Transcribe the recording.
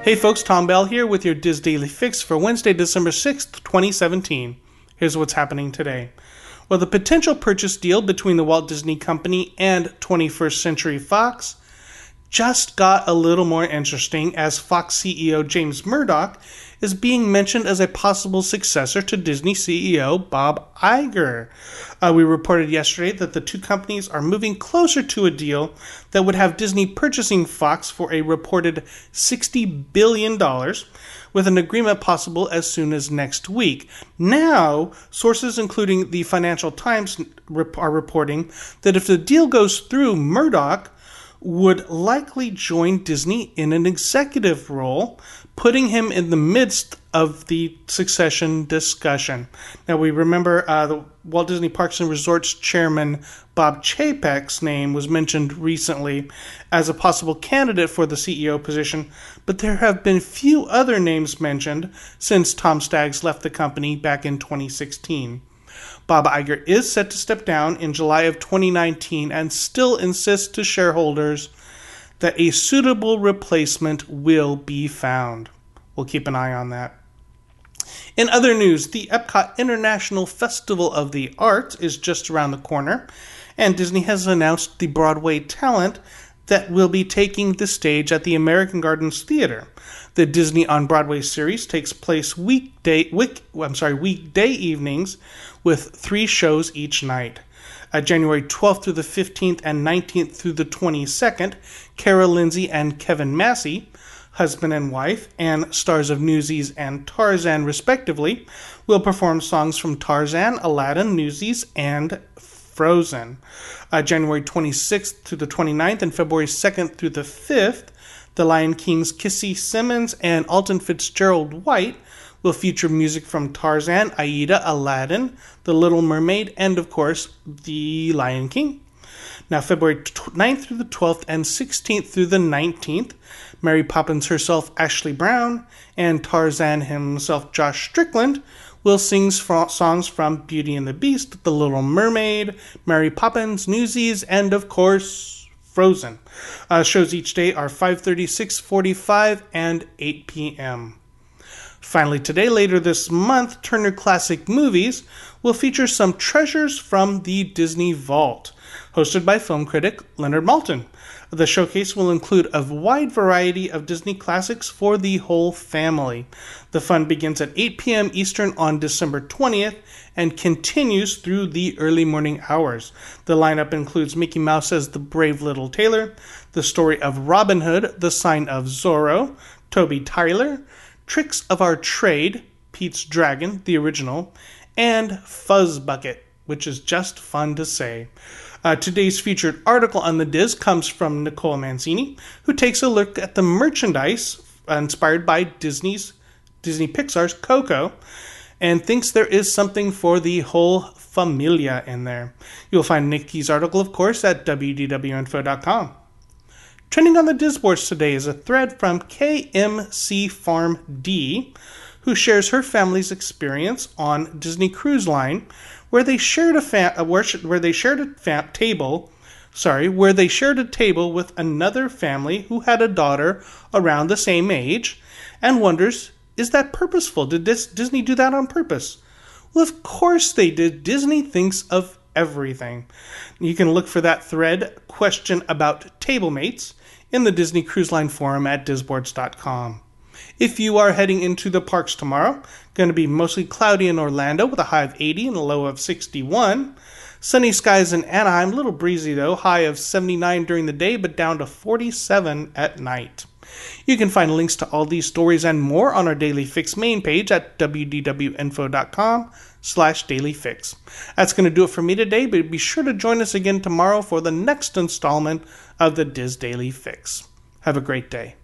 Hey folks, Tom Bell here with your DIS Daily Fix for Wednesday, December 6th, 2017. Here's what's happening today. Well, the potential purchase deal between the Walt Disney Company and 21st Century Fox just got a little more interesting as Fox CEO James Murdoch is being mentioned as a possible successor to Disney CEO Bob Iger. Uh, we reported yesterday that the two companies are moving closer to a deal that would have Disney purchasing Fox for a reported $60 billion, with an agreement possible as soon as next week. Now, sources including the Financial Times are reporting that if the deal goes through, Murdoch would likely join Disney in an executive role, putting him in the midst of the succession discussion. Now, we remember uh, the Walt Disney Parks and Resorts chairman Bob Chapek's name was mentioned recently as a possible candidate for the CEO position, but there have been few other names mentioned since Tom Staggs left the company back in 2016. Bob Iger is set to step down in July of 2019 and still insists to shareholders that a suitable replacement will be found. We'll keep an eye on that. In other news, the Epcot International Festival of the Arts is just around the corner, and Disney has announced the Broadway talent that will be taking the stage at the American Gardens Theater. The Disney on Broadway series takes place weekday week, I'm sorry, weekday evenings with 3 shows each night. January 12th through the 15th and 19th through the 22nd, Kara Lindsay and Kevin Massey, husband and wife, and stars of Newsies and Tarzan, respectively, will perform songs from Tarzan, Aladdin, Newsies, and Frozen. Uh, January 26th through the 29th and February 2nd through the 5th, The Lion King's Kissy Simmons and Alton Fitzgerald White will feature music from Tarzan, Aida, Aladdin, The Little Mermaid, and of course, The Lion King. Now, February 9th through the 12th and 16th through the 19th, Mary Poppins herself, Ashley Brown, and Tarzan himself, Josh Strickland, will sing songs from Beauty and the Beast, The Little Mermaid, Mary Poppins, Newsies, and of course, Frozen. Uh, shows each day are 5:30, 6:45, and 8 p.m. Finally, today, later this month, Turner Classic Movies will feature some treasures from the Disney Vault, hosted by film critic Leonard Maltin. The showcase will include a wide variety of Disney classics for the whole family. The fun begins at 8 p.m. Eastern on December 20th and continues through the early morning hours. The lineup includes Mickey Mouse as the brave little tailor, the story of Robin Hood, the sign of Zorro, Toby Tyler, Tricks of Our Trade, Pete's Dragon, the original, and Fuzzbucket, which is just fun to say. Uh, today's featured article on the DIS comes from Nicole Mancini, who takes a look at the merchandise inspired by Disney's Disney Pixar's Coco and thinks there is something for the whole familia in there. You'll find Nikki's article, of course, at wdwinfo.com. Trending on the Disboards today is a thread from KMC Farm D, who shares her family's experience on Disney Cruise Line where they shared a fa- uh, where, where they shared a fa- table sorry, where they shared a table with another family who had a daughter around the same age and wonders, is that purposeful? Did this, Disney do that on purpose? Well, of course they did. Disney thinks of everything. You can look for that thread, question about table mates, in the Disney Cruise Line forum at disboards.com. If you are heading into the parks tomorrow, going to be mostly cloudy in Orlando with a high of 80 and a low of 61. Sunny skies in Anaheim, a little breezy though, high of 79 during the day but down to 47 at night. You can find links to all these stories and more on our Daily Fix main page at wdwinfo.com slash dailyfix. That's going to do it for me today, but be sure to join us again tomorrow for the next installment of the DIS Daily Fix. Have a great day.